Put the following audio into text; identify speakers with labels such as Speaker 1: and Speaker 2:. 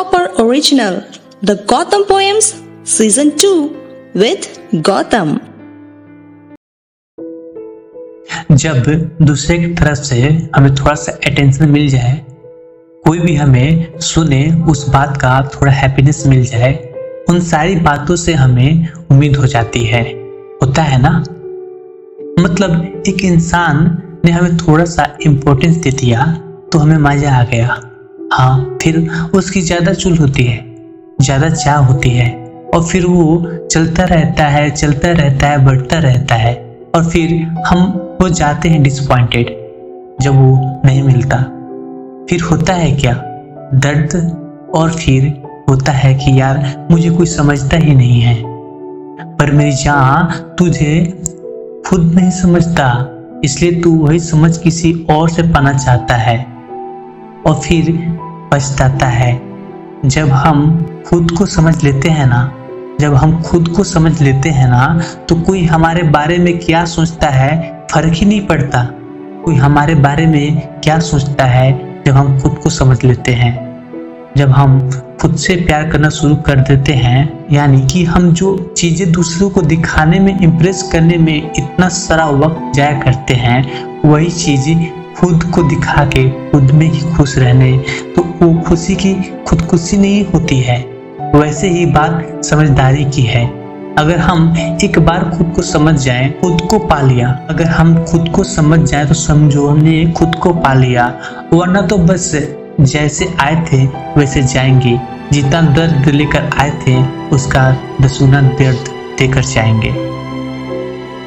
Speaker 1: Hopper original, The Gotham Poems, Season 2, with Gotham.
Speaker 2: जब दूसरे की तरफ़ से हमें थोड़ा सा अटेंशन मिल जाए कोई भी हमें सुने उस बात का थोड़ा हैप्पीनेस मिल जाए उन सारी बातों से हमें उम्मीद हो जाती है। होता है ना? मतलब एक इंसान ने हमें थोड़ा सा इम्पोर्टेंस दे दिया तो हमें मज़ा आ गया। हाँ फिर उसकी ज़्यादा चुल होती है, ज़्यादा चाह होती है, और फिर वो चलता रहता है, चलता रहता है, बढ़ता रहता है, और फिर हम वो जाते हैं डिसपॉइंटेड जब वो नहीं मिलता। फिर होता है क्या? दर्द, और फिर होता है कि यार, मुझे कोई समझता ही नहीं है। पर मेरी जान तुझे खुद नहीं समझता, इसलिए तू वही समझ किसी और से पाना चाहता है। और फिर पछताता है। जब हम खुद को समझ लेते हैं ना, जब हम खुद को समझ लेते हैं ना तो कोई हमारे बारे में क्या सोचता है, फ़र्क ही नहीं पड़ता। कोई हमारे बारे में क्या सोचता है, जब हम खुद को समझ लेते हैं। जब हम खुद से प्यार करना शुरू कर देते हैं, यानी कि हम जो चीज़ें दूसरों को दिखाने में इम्प्रेस करने में इतना सारा वक्त जाया करते हैं, वही चीज़ें खुद को दिखा के खुद में ही खुश रहने तो वो खुशी की खुदकुशी नहीं होती है। वैसे ही बात समझदारी की है। अगर हम एक बार खुद को समझ जाए, खुद को पा लिया। अगर हम खुद को समझ जाए तो समझो हमने खुद को पा लिया। वरना तो बस जैसे आए थे, वैसे जाएँगे। जितना दर्द लेकर आए थे, उसका दसुना दर्द देकर जाएँगे।